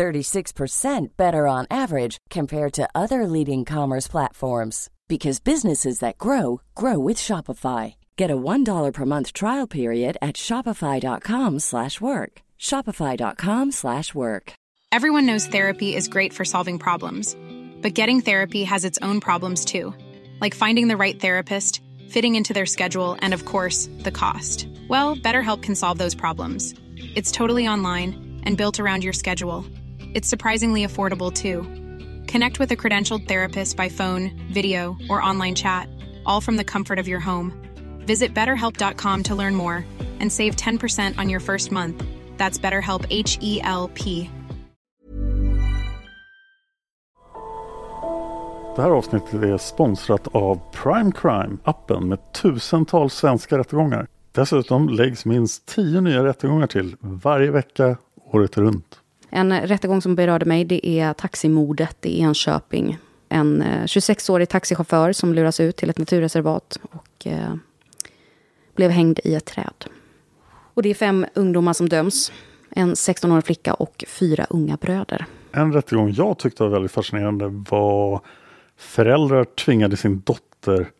36% better on average compared to other leading commerce platforms because businesses that grow grow with Shopify. Get a $1 per month trial period at shopify.com/work. shopify.com/work. Everyone knows therapy is great for solving problems, but getting therapy has its own problems too, like finding the right therapist, fitting into their schedule, and of course, the cost. Well, BetterHelp can solve those problems. It's totally online and built around your schedule. It's surprisingly affordable too. Connect with a credentialed therapist by phone, video, or online chat, all from the comfort of your home. Visit betterhelp.com to learn more and save 10% on your first month. That's BetterHelp H E L P. Det här avsnittet är sponsrat av Prime Crime, appen med tusentals svenska rättegångar. Dessutom läggs minst 10 nya rättegångar till varje vecka året runt. En rättegång som berörde mig det är taximordet i Enköping. En eh, 26-årig taxichaufför som luras ut till ett naturreservat och eh, blev hängd i ett träd. Och det är fem ungdomar som döms. En 16-årig flicka och fyra unga bröder. En rättegång jag tyckte var väldigt fascinerande var föräldrar tvingade sin dotter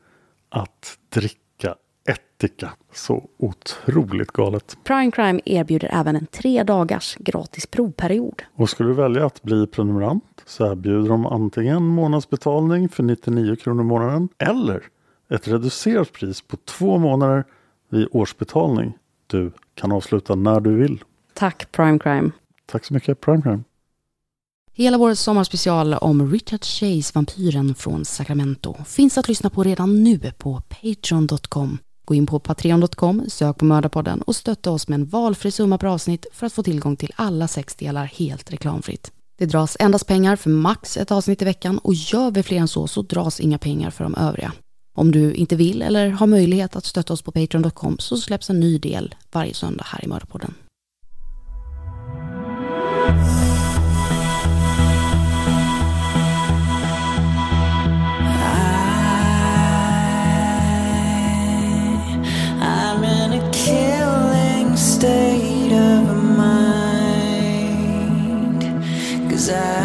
att dricka ättika. Så otroligt galet. Prime Crime erbjuder även en tre dagars gratis provperiod. Och skulle du välja att bli prenumerant så erbjuder de antingen månadsbetalning för 99 kronor i månaden eller ett reducerat pris på två månader vid årsbetalning. Du kan avsluta när du vill. Tack Prime Crime. Tack så mycket Prime Crime. Hela vår sommarspecial om Richard Chase, vampyren från Sacramento, finns att lyssna på redan nu på patreon.com. Gå in på patreon.com, sök på Mördarpodden och stötta oss med en valfri summa per avsnitt för att få tillgång till alla sex delar helt reklamfritt. Det dras endast pengar för max ett avsnitt i veckan och gör vi fler än så så dras inga pengar för de övriga. Om du inte vill eller har möjlighet att stötta oss på patreon.com så släpps en ny del varje söndag här i Mördarpodden. Cause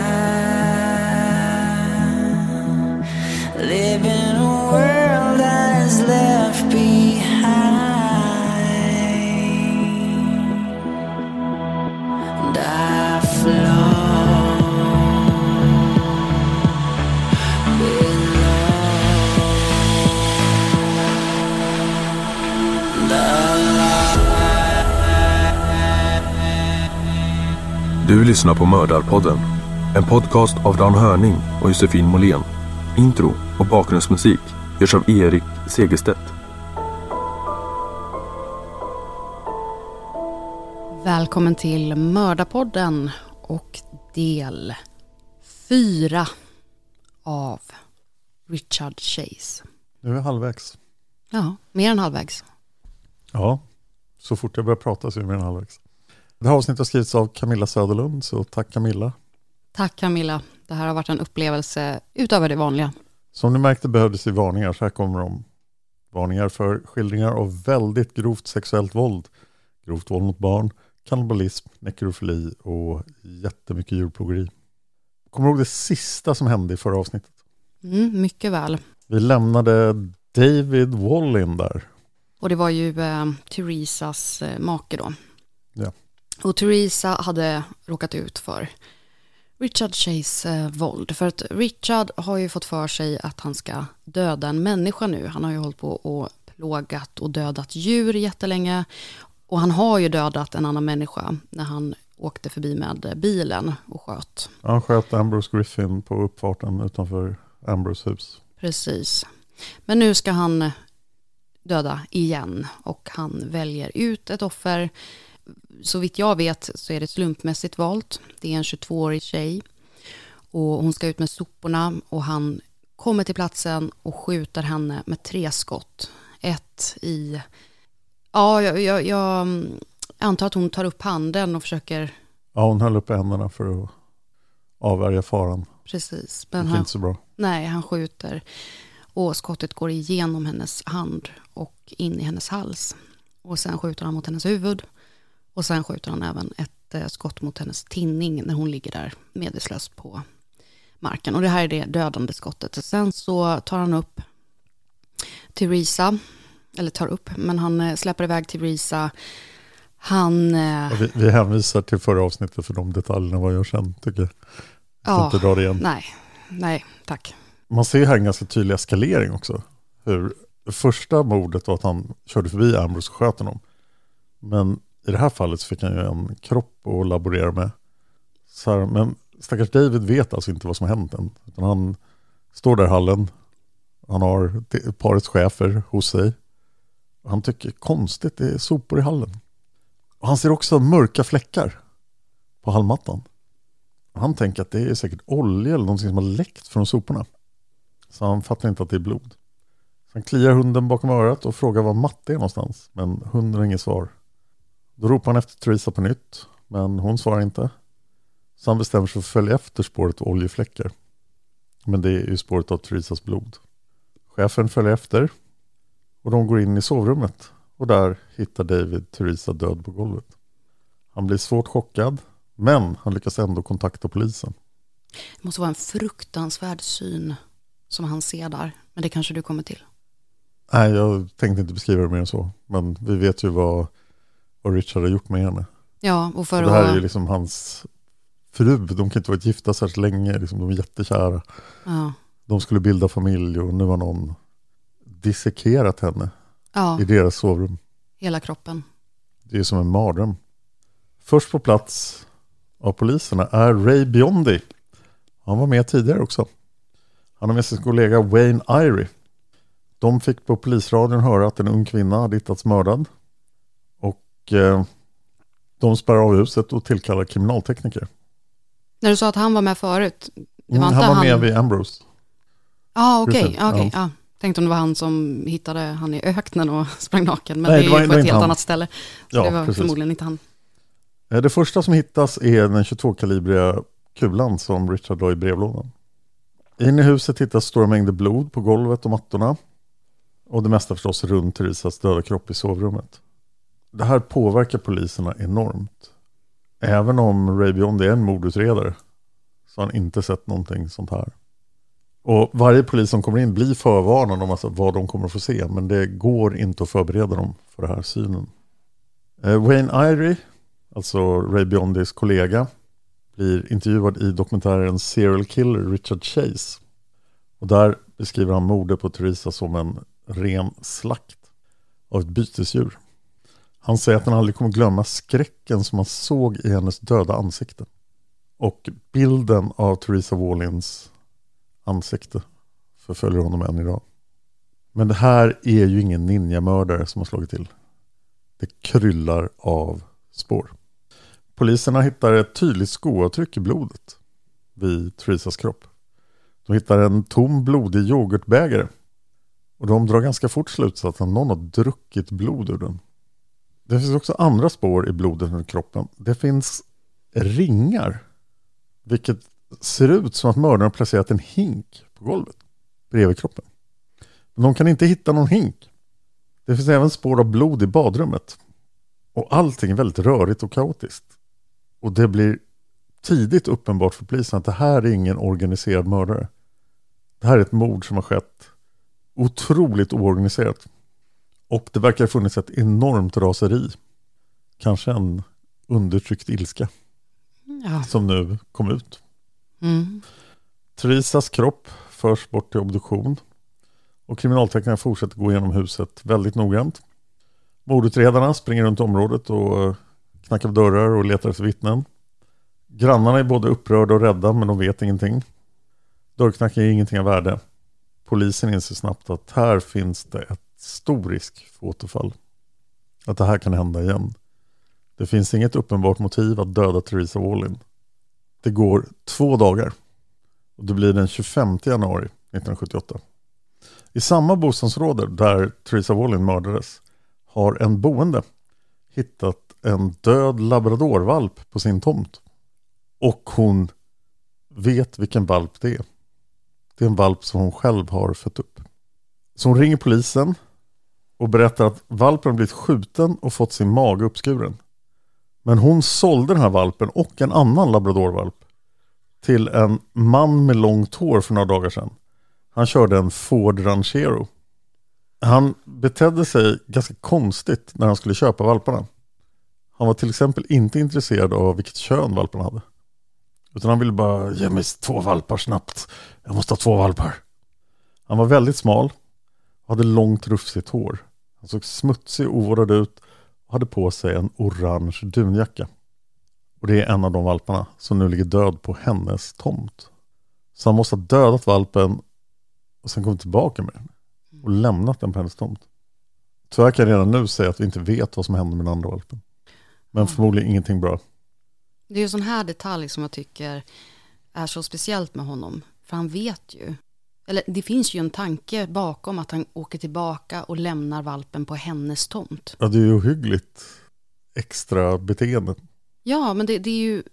Du lyssnar på Mördarpodden. En podcast av Dan Hörning och Josefin Måhlén. Intro och bakgrundsmusik görs av Erik Segerstedt. Välkommen till Mördarpodden och del fyra av Richard Chase. Nu är vi halvvägs. Ja, mer än halvvägs. Ja, så fort jag börjar prata så är vi mer än halvvägs. Det här avsnittet har skrivits av Camilla Söderlund, så tack Camilla. Tack Camilla. Det här har varit en upplevelse utöver det vanliga. Som ni märkte behövdes det varningar, så här kommer de. Varningar för skildringar av väldigt grovt sexuellt våld, grovt våld mot barn, kannibalism, nekrofili och jättemycket djurplågeri. Kommer du ihåg det sista som hände i förra avsnittet? Mm, mycket väl. Vi lämnade David Wallin där. Och det var ju eh, Theresas eh, make då. Ja. Och Theresa hade råkat ut för Richard Chase eh, våld. För att Richard har ju fått för sig att han ska döda en människa nu. Han har ju hållit på och plågat och dödat djur jättelänge. Och han har ju dödat en annan människa när han åkte förbi med bilen och sköt. Han sköt Ambrose Griffin på uppfarten utanför Ambrose hus. Precis. Men nu ska han döda igen och han väljer ut ett offer. Så vitt jag vet så är det slumpmässigt valt. Det är en 22-årig tjej. och hon ska ut med soporna och han kommer till platsen och skjuter henne med tre skott. Ett i, ja, jag, jag, jag antar att hon tar upp handen och försöker, Ja, hon höll upp händerna för att avvärja faran. precis. Det Men gick han, inte så bra. nej, han skjuter och skottet går igenom hennes hand och in i hennes hals. Och sen skjuter han mot hennes huvud och sen skjuter han även ett eh, skott mot hennes tinning när hon ligger där medvetslös på marken. Och det här är det dödande skottet. Sen så tar han upp Theresa, eller tar upp, men han eh, släpper iväg Theresa. Han... eh, Vi, vi hänvisar till förra avsnittet för de detaljerna vad jag sen tycker jag. Jag Ja, inte dra det igen. nej, nej, tack. Man ser här en ganska tydlig eskalering också. Hur första mordet var att han körde förbi Ambrose och sköt honom. Men i det här fallet så fick han ju en kropp att laborera med. Så här, men stackars David vet alltså inte vad som har hänt än. Utan han står där i hallen. Han har parets chefer hos sig. Han tycker konstigt, det är sopor i hallen. Och han ser också mörka fläckar på hallmattan. Han tänker att det är säkert olja eller någonting som har läckt från soporna. Så han fattar inte att det är blod. Så han kliar hunden bakom örat och frågar var Matte är någonstans. Men hunden har inget svar. Då ropar han efter Theresa på nytt. Men hon svarar inte. Så han bestämmer sig för att följa efter spåret av oljefläckar. Men det är ju spåret av Theresas blod. Chefen följer efter. Och de går in i sovrummet. Och där hittar David Theresa död på golvet. Han blir svårt chockad. Men han lyckas ändå kontakta polisen. Det måste vara en fruktansvärd syn som han ser där. Men det kanske du kommer till. Nej, jag tänkte inte beskriva det mer än så. Men vi vet ju vad, vad Richard har gjort med henne. Ja, och för Och det här är ju liksom hans fru. De kan inte varit gifta särskilt länge. Liksom, de är jättekära. Ja, De skulle bilda familj och nu har någon dissekerat henne ja, i deras sovrum. hela kroppen. Det är som en mardröm. Först på plats av poliserna är Ray Biondi. Han var med tidigare också. Han har med sin kollega Wayne Irie. De fick på polisradion höra att en ung kvinna hade hittats mördad. Och eh, de spärrar av huset och tillkallar kriminaltekniker. När du sa att han var med förut. Var Mm, han var han... med vid Ambrose. Ja, okej. Precis, ja, okej, ja. Tänkte om det var han som hittade han i öknen och sprang naken. Men Nej, det det var- är ju på ett helt han. annat ställe. Så Ja, det var precis. förmodligen inte han. Eh, Det första som hittas är den 22-kalibriga kulan som Richard la i brevlådan. In i huset hittas stora mängder blod på golvet och mattorna. Och det mesta förstås runt Theresas döda kropp i sovrummet. Det här påverkar poliserna enormt. Även om Ray Beyond är en mordutredare så har han inte sett någonting sånt här. Och varje polis som kommer in blir förvarnad om alltså vad de kommer att få se. Men det går inte att förbereda dem för den här synen. Eh, Wayne Irie alltså Ray Biondis kollega, blir intervjuad i dokumentären Serial Killer Richard Chase. Och där beskriver han mordet på Theresa som en ren slakt av ett bytesdjur. Han säger att han aldrig kommer glömma skräcken som han såg i hennes döda ansikte. Och bilden av Theresa Wallins ansikte förföljer honom än idag. Men det här är ju ingen ninjamördare som har slagit till. Det kryllar av spår. Poliserna hittar ett tydligt skoavtryck i blodet vid Theresas kropp. De hittar en tom blodig yoghurtbägare. Och de drar ganska fort slutsatsen att någon har druckit blod ur den. Det finns också andra spår i blodet under kroppen. Det finns ringar. Vilket ser ut som att mördaren har placerat en hink på golvet bredvid kroppen. Men de kan inte hitta någon hink. Det finns även spår av blod i badrummet. Och allting är väldigt rörigt och kaotiskt. Och det blir tidigt uppenbart för polisen att det här är ingen organiserad mördare. Det här är ett mord som har skett otroligt oorganiserat. Och det verkar ha funnits ett enormt raseri. Kanske en undertryckt ilska Ja. som nu kom ut. Mm. Theresas kropp förs bort till obduktion. Och kriminalteknikerna fortsätter gå igenom huset väldigt noggrant. Mordutredarna springer runt området och eh, knackar på dörrar och letar efter vittnen. Grannarna är både upprörda och rädda men de vet ingenting. Dörrknackning är ingenting av värde. Polisen inser snabbt att här finns det ett stor risk för återfall. Att det här kan hända igen. Det finns inget uppenbart motiv att döda Theresa Wallin. Det går två dagar Och det blir den 25 januari 1978. I samma bostadsområde där Theresa Wallin mördades har en boende hittat en död labradorvalp på sin tomt. Och hon vet vilken valp det är. Det är en valp som hon själv har fött upp. Så hon ringer polisen och berättar att valpen blivit skjuten och fått sin mage uppskuren. Men hon sålde den här valpen och en annan labradorvalp till en man med långt hår för några dagar sedan. Han körde en Ford Ranchero. Han betedde sig ganska konstigt när han skulle köpa valparna. Han var till exempel inte intresserad av vilket kön valparna hade. Utan han ville bara ge mig två valpar snabbt. Jag måste ha två valpar. Han var väldigt smal hade långt rufsigt hår. Han såg smutsig och ovårdad ut och hade på sig en orange dunjacka. Och det är en av de valparna som nu ligger död på hennes tomt. Så han måste ha dödat valpen och sen kommit tillbaka med den och lämnat den på hennes tomt. Tyvärr kan jag redan nu säga att vi inte vet vad som hände med den andra valpen. Men förmodligen ingenting bra. Det är ju sån här detalj som jag tycker är så speciellt med honom. För han vet ju. Eller det finns ju en tanke bakom att han åker tillbaka och lämnar valpen på hennes tomt. Ja, det är ju ohyggligt extra beteende. Ja, men det, det är ju...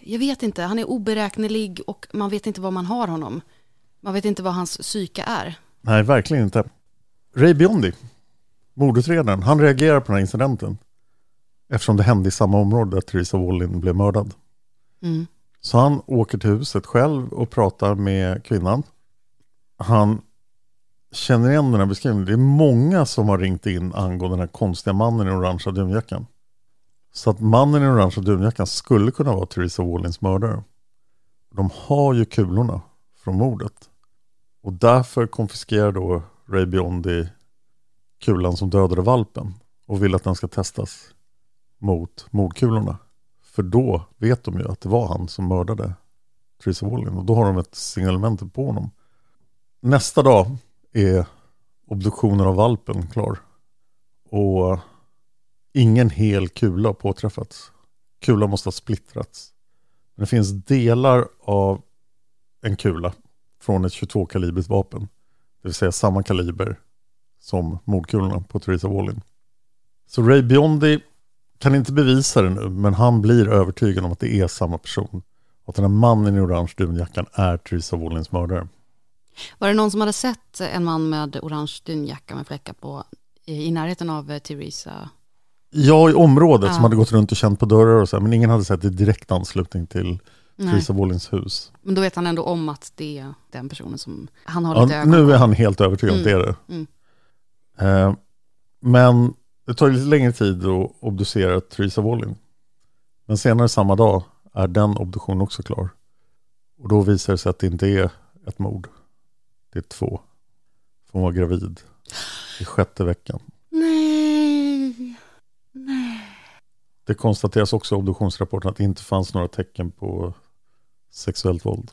Jag vet inte, han är oberäknelig och man vet inte var man har honom. Man vet inte vad hans psyke är. Nej, verkligen inte. Ray Biondi, mordutredaren, han reagerar på den här incidenten. Eftersom det hände i samma område där Theresa Wallin blev mördad. Mm. Så han åker till huset själv och pratar med kvinnan. Han känner igen den här beskrivningen. Det är många som har ringt in angående den här konstiga mannen i den orangea dunjackan. Så att mannen i den orangea dunjackan skulle kunna vara Theresa Wallins mördare. De har ju kulorna från mordet. Och därför konfiskerar då Ray Biondi kulan som dödade valpen och vill att den ska testas mot mordkulorna. För då vet de ju att det var han som mördade Theresa Wallin och då har de ett signalement på honom. Nästa dag är obduktionen av valpen klar. Och ingen hel kula har påträffats. Kulan måste ha splittrats. Men det finns delar av en kula från ett 22 kalibrigt vapen. Det vill säga samma kaliber som mordkulorna på Theresa Wallin. Så Ray Biondi kan inte bevisa det nu, men han blir övertygad om att det är samma person. Att den här mannen i orange dunjackan är Theresa Wallins mördare. Var det någon som hade sett en man med orange dunjacka med fläckar på i, närheten av eh, Theresa? Ja, i området Ja. som hade gått runt och känt på dörrar och så här, men ingen hade sett det i direkt anslutning till Nej. Theresa Wallins hus. Men då vet han ändå om att det är den personen som han har Ja, lite ögon nu är han helt övertygad om att det är det. Mm. Eh, men det tar lite längre tid att obducera Theresa Wallin. Men senare samma dag är den obduktionen också klar. Och då visar det sig att det inte är ett mord. Det är två. För hon var gravid i sjätte veckan. Nej. Det konstateras också i obduktionsrapporten att det inte fanns några tecken på sexuellt våld.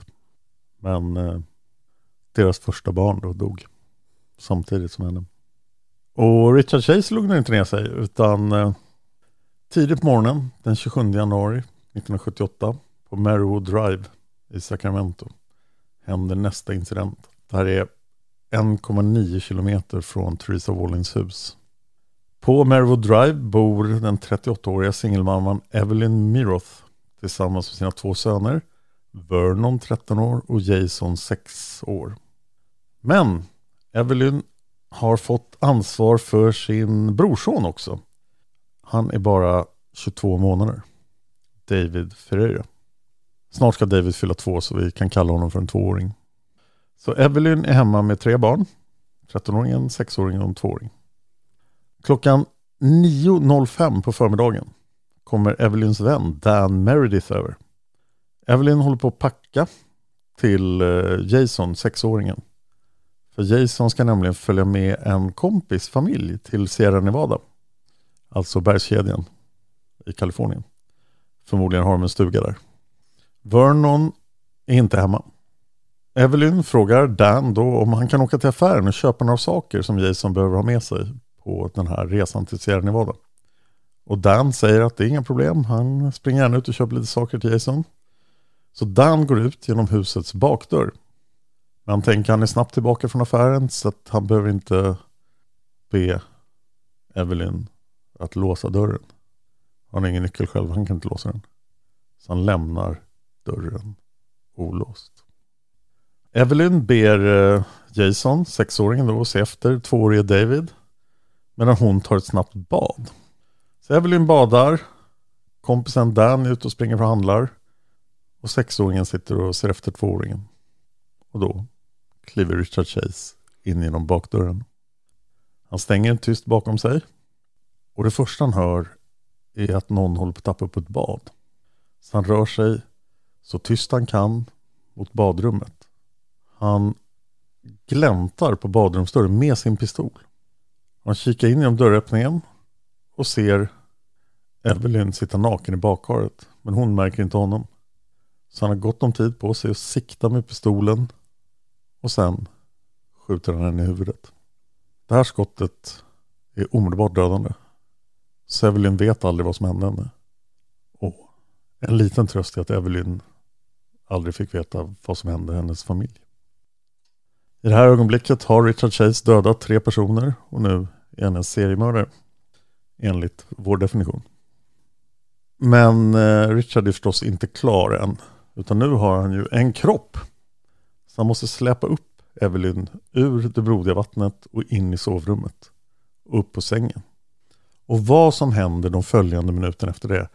Men eh, deras första barn då dog samtidigt som henne. Och Richard Chase lugnade inte ner sig utan eh, tidigt på morgonen den 27 januari 1978 på Merriwood Drive i Sacramento händer nästa incident. Det här är 1,9 kilometer från Theresa Wallins hus. På Merriwood Drive bor den 38-åriga singelmamman Evelyn Miroth tillsammans med sina två söner Vernon 13 år och Jason 6 år. Men Evelyn har fått ansvar för sin brorson också. Han är bara 22 månader. David Ferreira. Snart ska David fylla två så vi kan kalla honom för en tvååring. Så Evelyn är hemma med tre barn. 13-åringen, 6-åringen och en tvååring. Klockan 9.05 på förmiddagen kommer Evelyns vän Dan Meredith över. Evelyn håller på att packa till Jason, Jason, sexåringen. För Jason ska nämligen följa med en kompis familj till Sierra Nevada. Alltså bergskedjan i Kalifornien. Förmodligen har de en stuga där. Vernon är inte hemma. Evelyn frågar Dan då om han kan åka till affären och köpa några saker som Jason behöver ha med sig på den här resan till Sierra Nevada. Och Dan säger att det är inga problem. Han springer gärna ut och köper lite saker till Jason. Så Dan går ut genom husets bakdörr. Men han tänker han är snabbt tillbaka från affären så att han behöver inte be Evelyn att låsa dörren. Han har ingen nyckel själv, han kan inte låsa den. Så han lämnar dörren olåst. Evelyn ber eh, Jason, sexåringen då, se efter tvåårige David. Medan hon tar ett snabbt bad. Så Evelyn badar. Kompisen Dan är ute och springer för handlar. Och sexåringen sitter och ser efter tvååringen. Och då kliver Richard Chase in genom bakdörren. Han stänger tyst bakom sig. Och det första han hör är att någon håller på att tappa upp ett bad. Så han rör sig så tyst han kan mot badrummet. Han gläntar på badrumsdörren med sin pistol. Han kikar in genom dörröppningen och ser Evelyn sitta naken i bakhåret. Men hon märker inte honom. Så han har gott om tid på sig att sikta med pistolen och sen skjuter han henne i huvudet. Det här skottet är omedelbart dödande. Så Evelyn vet aldrig vad som hände henne. Och en liten tröst är att Evelyn aldrig fick veta vad som hände hennes familj. I det här ögonblicket har Richard Chase dödat tre personer och nu är han en seriemördare. Enligt vår definition. Men eh, Richard är förstås inte klar än. Utan nu har han ju en kropp. Så han måste släpa upp Evelyn ur det blodiga vattnet och in i sovrummet. Och upp på sängen. Och vad som händer de följande minuterna efter det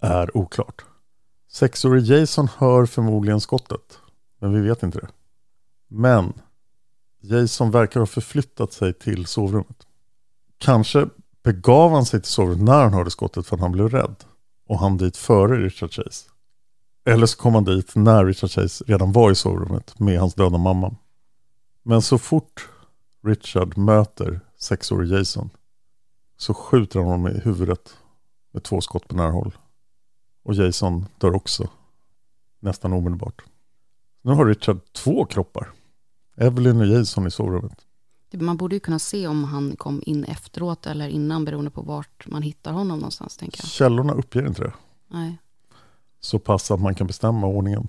är oklart. Sexårige Jason hör förmodligen skottet. Men vi vet inte det. Men Jason verkar ha förflyttat sig till sovrummet. Kanske begav han sig till sovrummet när han hörde skottet för att han blev rädd. Och han dit före Richard Chase. Eller så kom han dit när Richard Chase redan var i sovrummet med hans döda mamma. Men så fort Richard möter sexårige Jason så skjuter han honom i huvudet med två skott på nära håll. Och Jason dör också. Nästan omedelbart. Nu har Richard två kroppar. Evelyn och Jason i sovrummet. Man borde ju kunna se om han kom in efteråt eller innan beroende på vart man hittar honom någonstans. Tänker jag. Källorna uppger inte det. Nej. Så pass att man kan bestämma ordningen.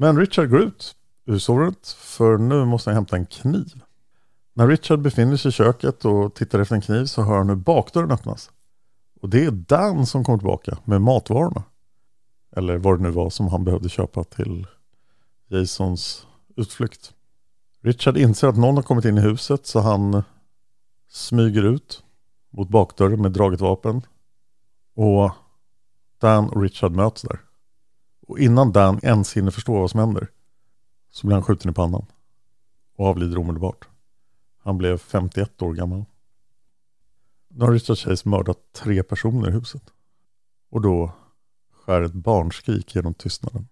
Men Richard går ut ur sovrummet för nu måste han hämta en kniv. När Richard befinner sig i köket och tittar efter en kniv så hör han hur bakdörren öppnas. Och det är Dan som kommer tillbaka med matvarorna. Eller vad det nu var som han behövde köpa till Jasons utflykt. Richard inser att någon har kommit in i huset så han smyger ut mot bakdörren med draget vapen. Och Dan och Richard möts där. Och innan Dan ens hinner förstå vad som händer så blir han skjuten i pannan och avlider omedelbart. Han blev 51 år gammal. Nu har Richard Chase mördat tre personer i huset. Och då skär ett barnskrik genom tystnaden.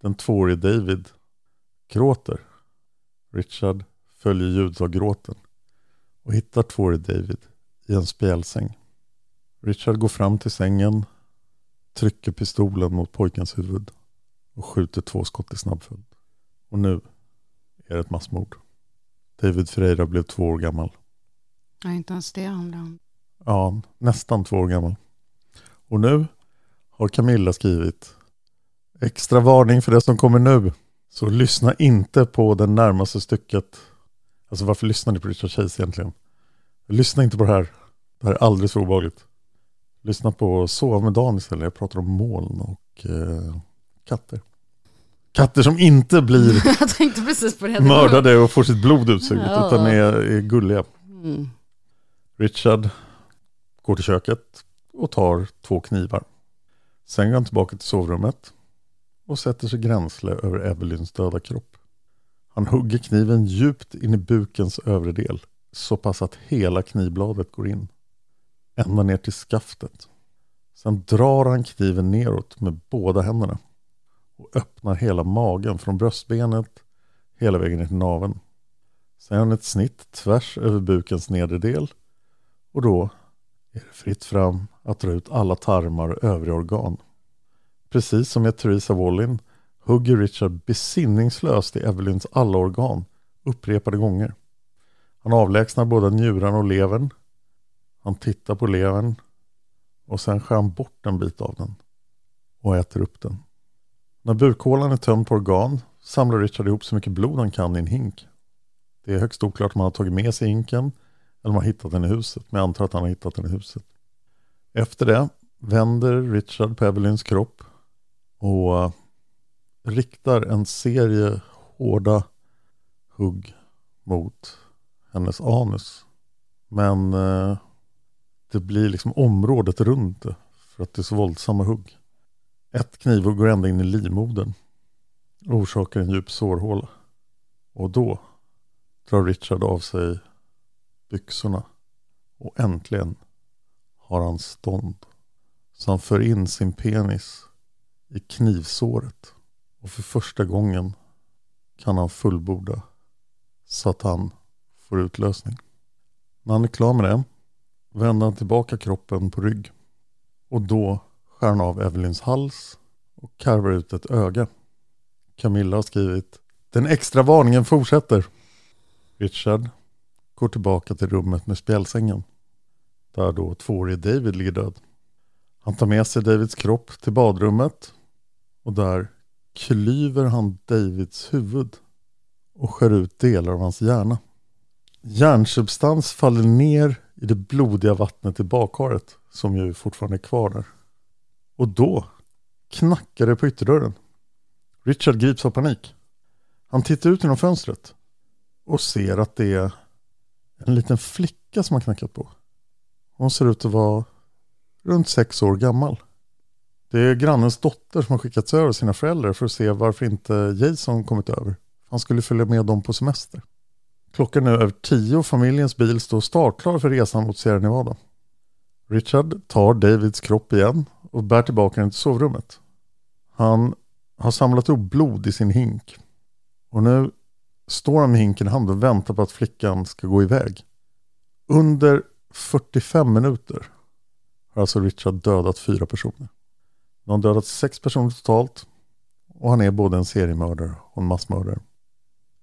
Den tvåårige David gråter. Richard följer ljudet av gråten. och hittar tvåårige David i en spjälsäng. Richard går fram till sängen, trycker pistolen mot pojkens huvud och skjuter två skott i snabb följd. Och nu är det ett massmord. David Ferreira blev två år gammal. Ja, inte ens det han Ja, nästan två år gammal. Och nu har Camilla skrivit Extra varning för det som kommer nu. Så lyssna inte på det närmaste stycket. Alltså varför lyssnar ni på Richard Chase egentligen? Lyssna inte på det här. Det här är alldeles för obehagligt. Lyssna på Sova med Dan istället. Jag pratar om moln och eh, katter. Katter som inte blir mördade och får sitt blod utsuget Ja. utan är, är gulliga. Mm. Richard går till köket och tar två knivar. Sen går han tillbaka till sovrummet och sätter sig gränsle över Evelyns döda kropp. Han hugger kniven djupt in i bukens övre del så pass att hela knivbladet går in. Ända ner till skaftet. Sen drar han kniven neråt med båda händerna och öppnar hela magen från bröstbenet hela vägen ner till naveln. Sen gör ett snitt tvärs över bukens nedre del och då är det fritt fram att dra ut alla tarmar och övriga organ. Precis som med Theresa Wallin hugger Richard besinningslöst i Evelyns alla organ upprepade gånger. Han avlägsnar båda njurarna och levern. Han tittar på levern och sen skär han bort en bit av den och äter upp den. När bukhålan är tömd på organ samlar Richard ihop så mycket blod han kan i en hink. Det är högst oklart om han har tagit med sig hinken eller om han har hittat den i huset. Men jag antar att han har hittat den i huset. Efter det vänder Richard på Evelyns kropp och eh, riktar en serie hårda hugg mot hennes anus. Men eh, det blir liksom området runt det för att det är så våldsamma hugg. Ett knivhugg går ända in i livmodern och orsakar en djup sårhåla. Och då drar Richard av sig byxorna och äntligen har han stånd. Så han för in sin penis i knivsåret och för första gången kan han fullborda så att han får utlösning. När han är klar med det vänder han tillbaka kroppen på rygg och då skär han av Evelyns hals och karvar ut ett öga. Camilla har skrivit Den extra varningen fortsätter. Richard går tillbaka till rummet med spjälsängen. Där då tvåårige David ligger död. Han tar med sig Davids kropp till badrummet och där klyver han Davids huvud och skär ut delar av hans hjärna. Hjärnsubstans faller ner i det blodiga vattnet i badkaret som ju fortfarande är kvar där. Och då knackar det på ytterdörren. Richard grips av panik. Han tittar ut genom fönstret och ser att det är en liten flicka som har knackat på. Hon ser ut att vara runt sex år gammal. Det är grannens dotter som har skickats över sina föräldrar för att se varför inte Jason kommit över. Han skulle följa med dem på semester. Klockan är nu över tio och familjens bil står startklar för resan mot Sierra Nevada. Richard tar Davids kropp igen och bär tillbaka den till sovrummet. Han har samlat ihop blod i sin hink. Och nu står han med hinken i handen och väntar på att flickan ska gå iväg. Under 45 minuter har alltså Richard dödat fyra personer. De har dödat sex personer totalt och han är både en seriemördare och en massmördare.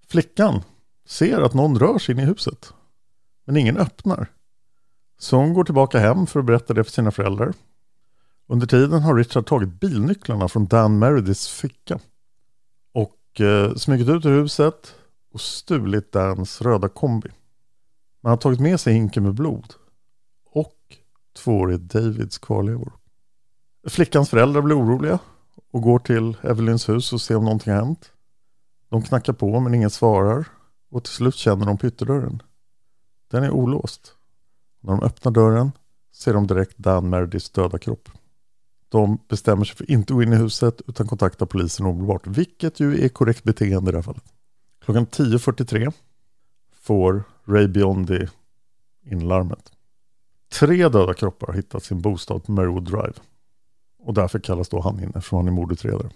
Flickan ser att någon rör sig in i huset. Men ingen öppnar. Så hon går tillbaka hem för att berätta det för sina föräldrar. Under tiden har Richard tagit bilnycklarna från Dan Merediths ficka. Och eh, smugit ut ur huset och stulit Dans röda kombi. Man har tagit med sig hinken med blod. Och tvåårige Davids kvarlevor. Flickans föräldrar blir oroliga och går till Evelyns hus och ser om någonting har hänt. De knackar på men ingen svarar och till slut känner de på ytterdörren. Den är olåst. När de öppnar dörren ser de direkt Dan Merediths döda kropp. De bestämmer sig för att inte gå in i huset utan kontakta polisen omedelbart, vilket ju är korrekt beteende i det här fallet. Klockan 10.43 får Ray Biondi in larmet. Tre döda kroppar har hittats i en bostad på Marywood Drive. Och därför kallas då han in eftersom han är mordutredare.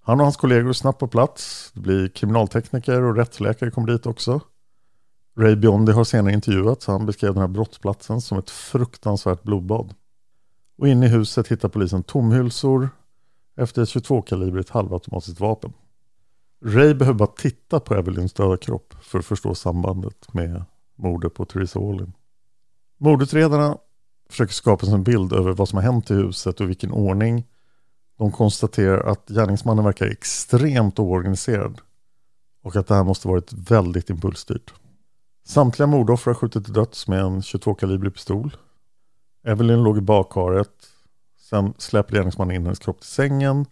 Han och hans kollegor är snabbt på plats. Det blir kriminaltekniker och rättsläkare kommer dit också. Ray Biondi har senare intervjuats. Han beskrev den här brottsplatsen som ett fruktansvärt blodbad. Och inne i huset hittar polisen tomhylsor efter ett 22-kalibrigt halvautomatiskt vapen. Ray behöver bara titta på Evelyns döda kropp för att förstå sambandet med mordet på Theresa Wallin. Mordutredarna försöker skapa sig en bild över vad som har hänt i huset och vilken ordning. De konstaterar att gärningsmannen verkar extremt oorganiserad och att det här måste varit väldigt impulsstyrt. Samtliga mordoffer har skjutit till döds med en 22-kalibrig pistol. Evelyn låg i badkaret. Sen släpade gärningsmannen in hennes kropp till sängen.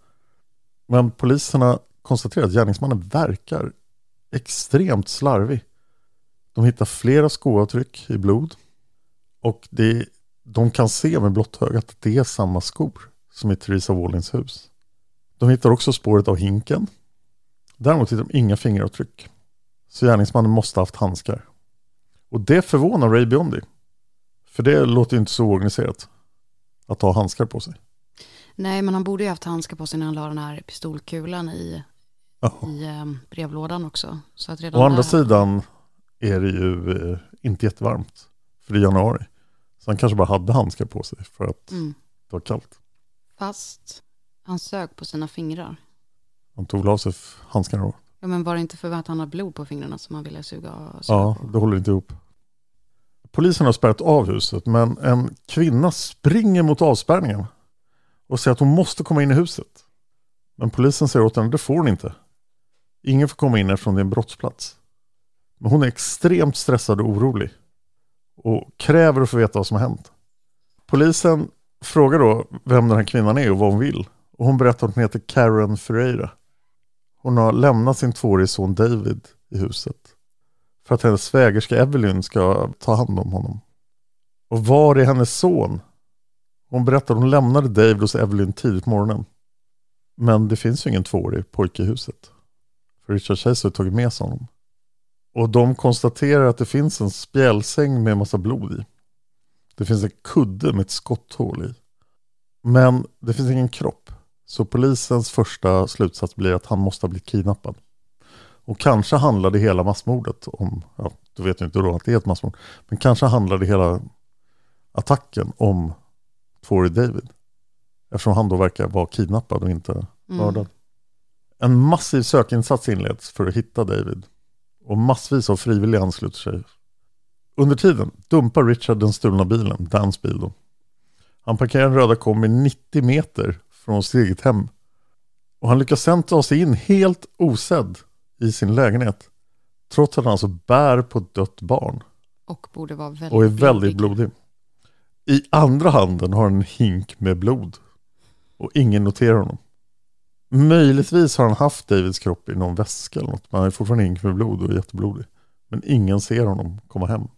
Men poliserna konstaterar att gärningsmannen verkar extremt slarvig. De hittar flera skoavtryck i blod. Och det, de kan se med blott ögat att det är samma skor som i Theresa Wallins hus. De hittar också spåret av hinken. Däremot hittar de inga fingeravtryck. Så gärningsmannen måste ha haft handskar. Och det förvånar Ray Biondi. För det låter ju inte så organiserat. Att ha handskar på sig. Nej, men han borde ju haft handskar på sig när han la den här pistolkulan i, i eh, brevlådan också. Så att redan Å andra där- sidan är det ju eh, inte jättevarmt. För det är januari. Så han kanske bara hade handskar på sig för att Mm. det var kallt. Fast han sög på sina fingrar. Han tog väl av sig handskarna då. Ja, men var det inte för att han har blod på fingrarna som han ville suga, suga Ja, på? det håller inte ihop. Polisen har spärrat av huset men en kvinna springer mot avspärrningen och säger att hon måste komma in i huset. Men polisen säger åt henne, det får hon inte. Ingen får komma in eftersom det är en brottsplats. Men hon är extremt stressad och orolig och kräver att få veta vad som har hänt. Polisen frågar då vem den här kvinnan är och vad hon vill. Och hon berättar att hon heter Karen Ferreira. Hon har lämnat sin tvåårige son David i huset. För att hennes svägerska Evelyn ska ta hand om honom. Och var är hennes son? Hon berättar att hon lämnade David hos Evelyn tidigt på morgonen. Men det finns ju ingen tvåårig pojke i huset. För Richard Chase har tagit med sig honom. Och de konstaterar att det finns en spjälsäng med en massa blod i. Det finns en kudde med ett skotthål i. Men det finns ingen kropp. Så polisens första slutsats blir att han måste ha blivit kidnappad. Och kanske handlade hela massmordet om, ja, då vet jag inte då att det är ett massmord, men kanske handlade hela attacken om tvåårig David. Eftersom han då verkar vara kidnappad och inte Mm. mördad. En massiv sökinsats inleds för att hitta David. Och massvis av frivilliga ansluter sig. Under tiden dumpar Richard den stulna bilen, Dans bil då. Han parkerar en röda kombi 90 meter från sitt eget hem. Och han lyckas sen ta sig in helt osedd i sin lägenhet. Trots att han alltså bär på ett dött barn. Och borde vara väldigt Och är väldigt blodig. blodig. I andra handen har han en hink med blod. Och ingen noterar honom. Möjligtvis har han haft Davids kropp i någon väska eller något. Men han är fortfarande hink med blod och är jätteblodig. Men ingen ser honom komma hem.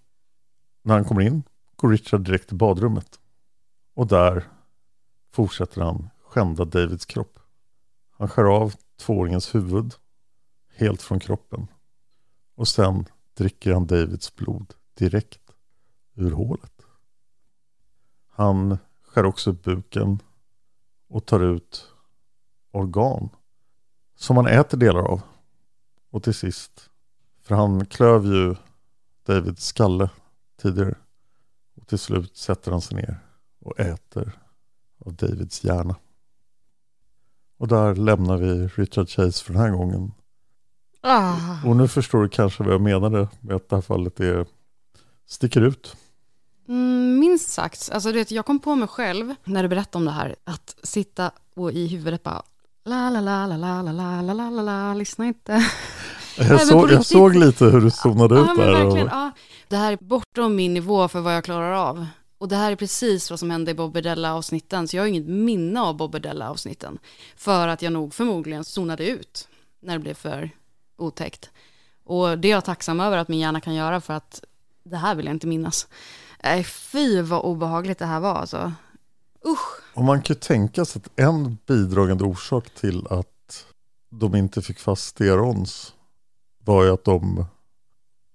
När han kommer in går Richard direkt till badrummet. Och där fortsätter han skända Davids kropp. Han skär av tvååringens huvud helt från kroppen. Och sen dricker han Davids blod direkt ur hålet. Han skär också upp buken och tar ut organ som han äter delar av. Och till sist, för han klöv ju Davids skalle tidigare. Och till slut sätter han sig ner och äter av Davids hjärna. Och där lämnar vi Richard Chase för den här gången. Ah. Och nu förstår du kanske vad jag menade med att det här fallet är, sticker ut. Mm, minst sagt. Alltså, du vet, jag kom på mig själv när du berättade om det här, att sitta och i huvudet bara la la la la la la la la la la lyssna inte. Jag, såg, jag såg lite hur du zonade ut Ja, där. Och, ja. Det här är bortom min nivå för vad jag klarar av. Och det här är precis vad som hände i Bobbedella-avsnitten, så jag har inget minne av Bobbedella-avsnitten. För att jag nog förmodligen zonade ut när det blev för otäckt. Och det är jag tacksam över att min hjärna kan göra för att det här vill jag inte minnas. Nej, fy vad obehagligt det här var alltså. Usch. och man kan ju tänka sig att en bidragande orsak till att de inte fick fast Sterons var ju att de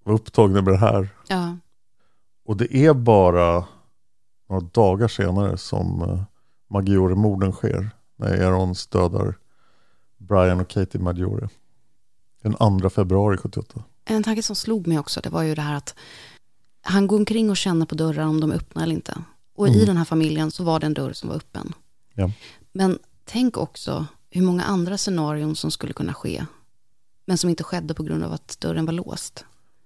var upptagna med det här. Ja. Och det är bara några dagar senare som uh, Maggiore-morden sker. När Aarons dödar Brian och Katie Maggiore. Den 2 februari 78. En tanke som slog mig också, det var ju det här att han går omkring och känner på dörrar om de är öppna eller inte. Och i Mm. den här familjen så var det en dörr som var öppen. Ja. Men tänk också hur många andra scenarion som skulle kunna ske. Men som inte skedde på grund av att dörren var låst.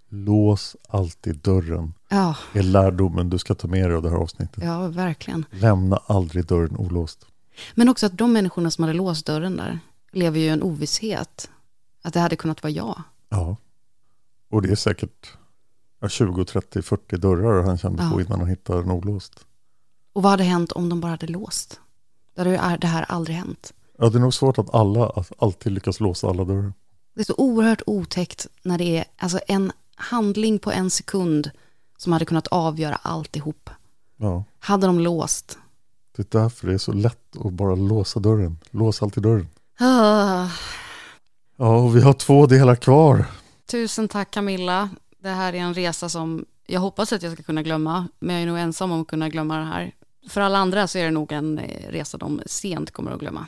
Lås alltid dörren. Ja, är lärdomen du ska ta med dig av det här avsnittet. ja verkligen. Lämna aldrig dörren olåst. Men också att de människorna som hade låst dörren där lever ju i en ovisshet. Att det hade kunnat vara jag. Ja. Och det är säkert ja, 20, 30, 40 dörrar han kände Ja. på innan han hittade den olåst. Och vad hade hänt om de bara hade låst? Då hade det här aldrig hänt. Ja, det är nog svårt att alla att alltid lyckas låsa alla dörrar. Det är så oerhört otäckt när det är alltså en handling på en sekund som hade kunnat avgöra alltihop. Ja. Hade de låst? Det är därför det är så lätt att bara låsa dörren. Lås alltid dörren. Ah, Ja, och vi har två delar kvar. tusen tack Camilla. Det här är en resa som jag hoppas att jag ska kunna glömma. Men jag är nog ensam om att kunna glömma det här. För alla andra så är det nog en eh, resa de sent kommer att glömma.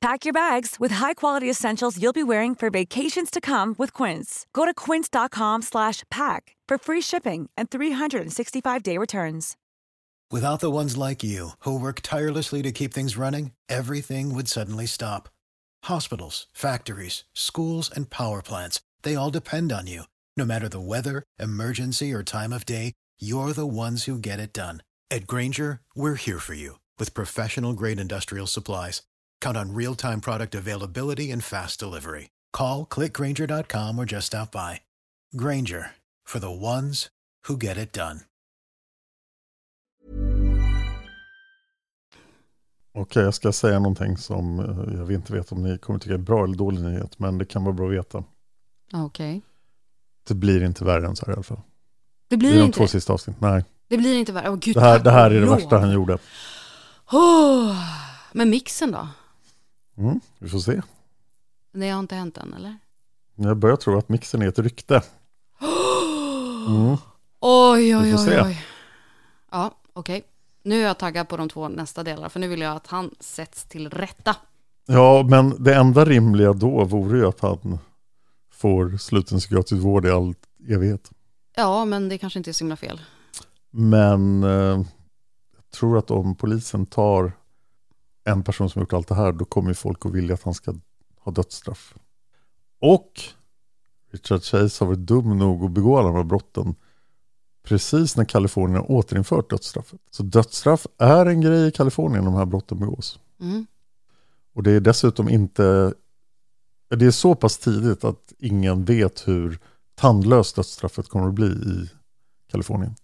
Pack your bags with high-quality essentials you'll be wearing for vacations to come with Quince. Go to quince.com slash pack for free shipping and 365-day returns. Without the ones like you, who work tirelessly to keep things running, everything would suddenly stop. Hospitals, factories, schools, and power plants, they all depend on you. No matter the weather, emergency, or time of day, you're the ones who get it done. At Granger, we're here for you with professional grade industrial supplies. Count on real time product availability and fast delivery. Call clickgranger.com or just stop by. Granger for the ones who get it done. Okej, jag ska säga någonting som eh, jag inte vet om ni kommer tycka är bra eller dålig nyhet, men det kan vara bra att veta. Okej. Det blir inte värre än så här i alla fall. Det blir I de inte två det. sista avsnitten. Nej, Det blir inte värre. Åh gud, det här, det här är det lov. värsta han gjorde. Oh, men mixen då? Mm, vi får se. Det har inte hänt än, eller? Jag börjar tro att mixen är ett rykte. Mm. Oj, oj, oj, oj. Ja, okej. Nu är jag taggad på de två nästa delar, för nu vill jag att han sätts till rätta. Ja, men det enda rimliga då vore ju att han får sluten psykiatrisk vård i all evighet. Ja, men det kanske inte är så himla fel. Men eh, jag tror att om polisen tar en person som gjort allt det här, då kommer ju folk att vilja att han ska ha dödsstraff. Och Richard Chase har varit dum nog att begå alla de här brotten precis när Kalifornien har återinfört dödsstraffet. Så dödsstraff är en grej i Kalifornien när de här brotten begås. Mm. Och det är dessutom inte, det är så pass tidigt att ingen vet hur tandlöst dödsstraffet kommer att bli i Kalifornien.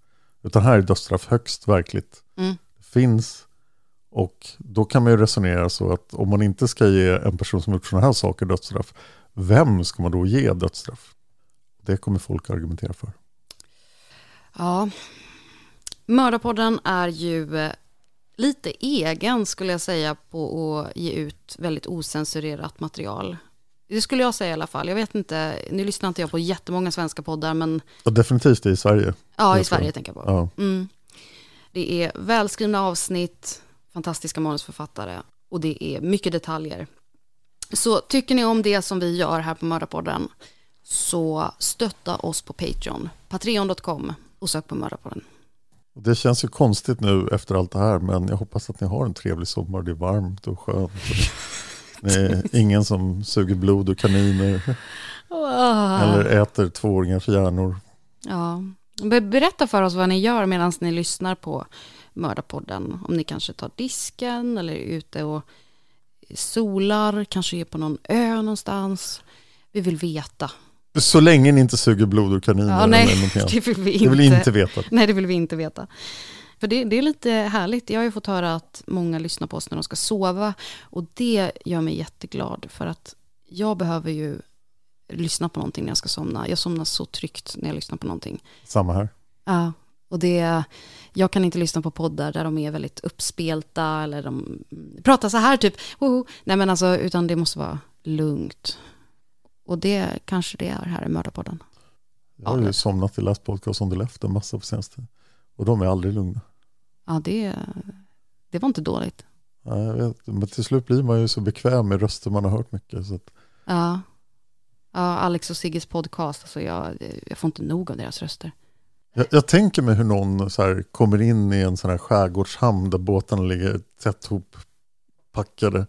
Utan här är dödsstraff högst verkligt. Mm. Det finns och då kan man ju resonera så att om man inte ska ge en person som gjort sådana här saker dödsstraff, vem ska man då ge dödsstraff? Det kommer folk att argumentera för. Ja, Mördarpodden är ju eh, lite egen skulle jag säga på att ge ut väldigt osensurerat material. Det skulle jag säga i alla fall. Jag vet inte, nu lyssnar inte jag på jättemånga svenska poddar, men Och definitivt i Sverige. ja, i Jag. Sverige tänker jag på. Ja. Mm. Det är välskrivna avsnitt, fantastiska manusförfattare och det är mycket detaljer. Så tycker ni om det som vi gör här på Mördarpodden så stötta oss på Patreon, patreon.com och sök på Mördarpodden. Det känns ju konstigt nu efter allt det här, men jag hoppas att ni har en trevlig sommar. Det är varmt och skönt. Det är ingen som suger blod och kaniner eller äter tvååringars hjärnor. Ja, Be- berätta för oss vad ni gör medan ni lyssnar på Mördarpodden. Om ni kanske tar disken eller är ute och solar, kanske är på någon ö någonstans. Vi vill veta. Så länge ni inte suger blod och kaniner. Ja, nej, det vill vi Det vill inte. inte veta. Nej, det vill vi inte veta. För det, det är lite härligt. Jag har ju fått höra att många lyssnar på oss när de ska sova. Och det gör mig jätteglad. För att jag behöver ju lyssna på någonting när jag ska somna. Jag somnar så tryggt när jag lyssnar på någonting. Samma här. Ja, Och det, jag kan inte lyssna på poddar där de är väldigt uppspelta eller de pratar så här typ, Woho! nej men alltså, utan det måste vara lugnt. Och det kanske det är här i Mördarpodden. Jag har ju somnat i Last Podcast on the Left en massa på senaste Och de är aldrig lugna. Ja, det, det var inte dåligt. Ja, jag vet, men till slut blir man ju så bekväm med röster man har hört mycket. Så att, Ja. ja, Alex och Sigges podcast, alltså jag, jag får inte nog av deras röster. Jag, jag tänker mig hur någon så här kommer in i en sån här skärgårdshamn där båtarna ligger tätt ihop packade.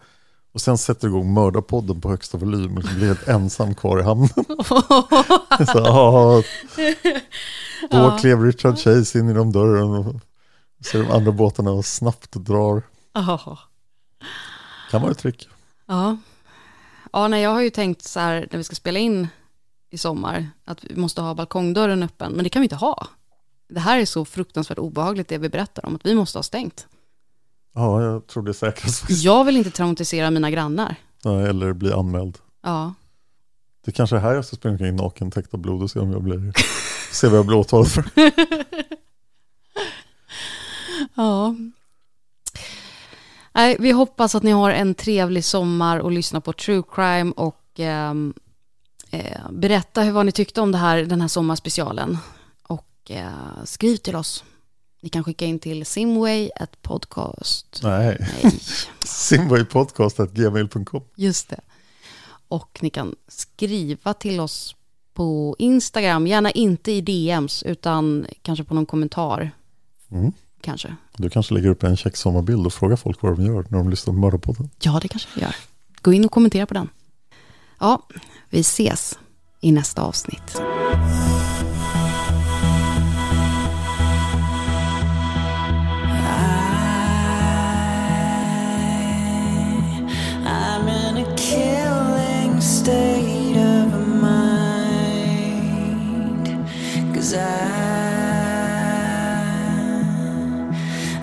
Och sen sätter igång mördarpodden på högsta volym och blir helt ensam kvar i hamnen. så, ah, då Ja. klev Richard Chase in genom dörren och ser de andra båtarna och snabbt drar. Ja. Kan vara ett trick. Ja. Ja, nej, jag har ju tänkt så här när vi ska spela in i sommar att vi måste ha balkongdörren öppen, men det kan vi inte ha. Det här är så fruktansvärt obehagligt det vi berättar om, att vi måste ha stängt. Ja, jag tror det är säkrast. Jag vill inte traumatisera mina grannar. Nej, eller bli anmäld. Ja, Det kanske är här jag ska springa omkring naken, täckt av blod och se om jag blir, se vad jag blir åtalad för. ja. Nej, vi hoppas att ni har en trevlig sommar och lyssnar på true crime och ehm, eh, berätta hur vad ni tyckte om det här, den här sommarspecialen. Och eh, skriv till oss. Ni kan skicka in till simway at podcast. Nej. Nej. Simwaypodcast.gmail.com Just det. Och ni kan skriva till oss på Instagram, gärna inte i DMs utan kanske på någon kommentar. Mm. Kanske. Du kanske lägger upp en check sommarbild och frågar folk vad de gör när de lyssnar på Mördarpodden. Ja, det kanske vi gör. Gå in och kommentera på den. Ja, vi ses i nästa avsnitt.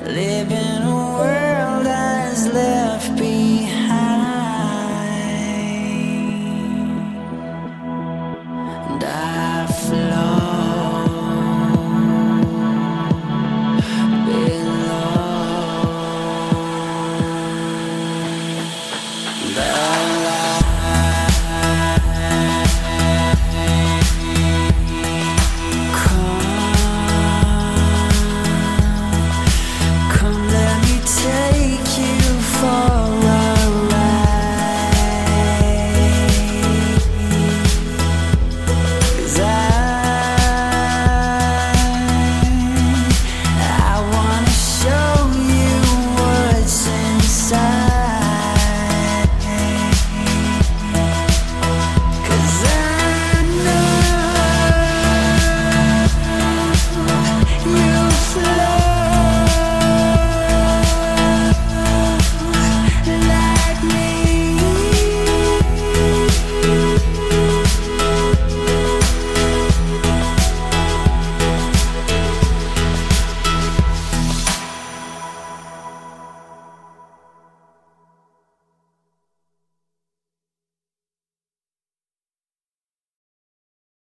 I live